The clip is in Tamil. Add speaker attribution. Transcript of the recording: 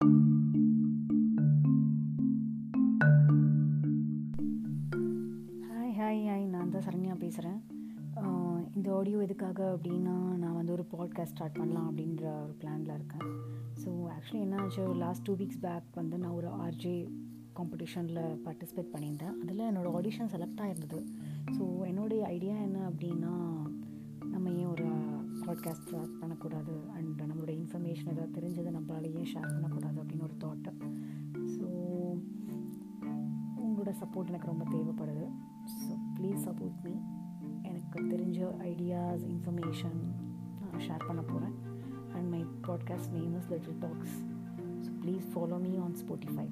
Speaker 1: ஹாய் ஹாய் ஹாய் நான் தான் சரண்யா பேசுகிறேன் இந்த ஆடியோ எதுக்காக அப்படின்னா நான் வந்து ஒரு பாட்காஸ்ட் ஸ்டார்ட் பண்ணலாம் அப்படின்ற ஒரு பிளானில் இருக்கேன். ஸோ ஆக்சுவலி என்ன ஆச்சு? லாஸ்ட் டூ வீக்ஸ் பேக் வந்து நான் ஒரு ஆர்ஜே காம்படிஷனில் பார்ட்டிசிபேட் பண்ணியிருந்தேன். அதில் என்னோடய ஆடிஷன் செலக்ட் ஆகிருந்தது ஸோ என்னுடைய ஐடியா என்ன அப்படின்னா நம்ம ஏன் ஒரு பாட்காஸ்ட் ஸ்டார்ட் பண்ணக்கூடாது? அண்ட் நம்மளோட இன்ஃபர்மேஷன் ஏதாவது தெரிஞ்சதை நம்மளால ஏன் ஷேர் பண்ணக்கூடாது? தாட்டு ஸோ உங்களோட சப்போர்ட் எனக்கு ரொம்ப தேவைப்படுது. ஸோ ப்ளீஸ் சப்போர்ட் மீ எனக்கு தெரிஞ்ச ஐடியாஸ் இன்ஃபர்மேஷன் நான் ஷேர் பண்ண போகிறேன் and my podcast name is little talks so please follow me on Spotify